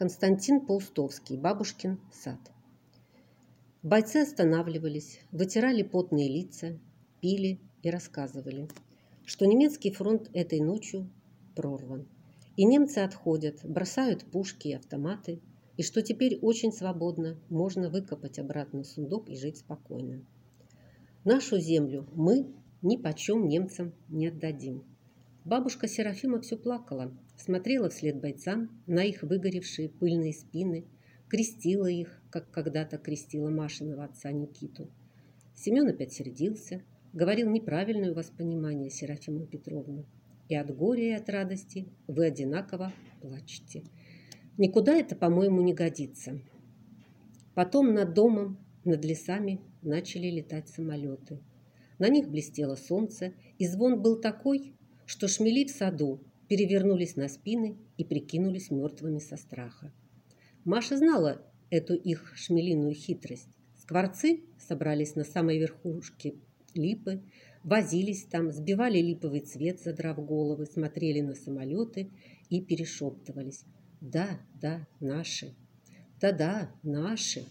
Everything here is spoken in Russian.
Константин Паустовский, бабушкин сад. Бойцы останавливались, вытирали потные лица, пили и рассказывали, что немецкий фронт этой ночью прорван. И немцы отходят, бросают пушки и автоматы, и что теперь очень свободно можно выкопать обратно сундук и жить спокойно. Нашу землю мы ни почем немцам не отдадим. Бабушка Серафима все плакала, смотрела вслед бойцам на их выгоревшие пыльные спины, крестила их, как когда-то крестила Машиного отца Никиту. Семен опять сердился, говорил неправильное у вас понимание, Серафима Петровна. И от горя, и от радости вы одинаково плачете. Никуда это, по-моему, не годится. Потом над домом, над лесами начали летать самолеты. На них блестело солнце, и звон был такой, что шмели в саду перевернулись на спины и прикинулись мертвыми со страха. Маша знала эту их шмелиную хитрость. Скворцы собрались на самой верхушке липы, возились там, сбивали липовый цвет, задрав головы, смотрели на самолеты и перешептывались. «Да, да, наши! Да-да, наши!»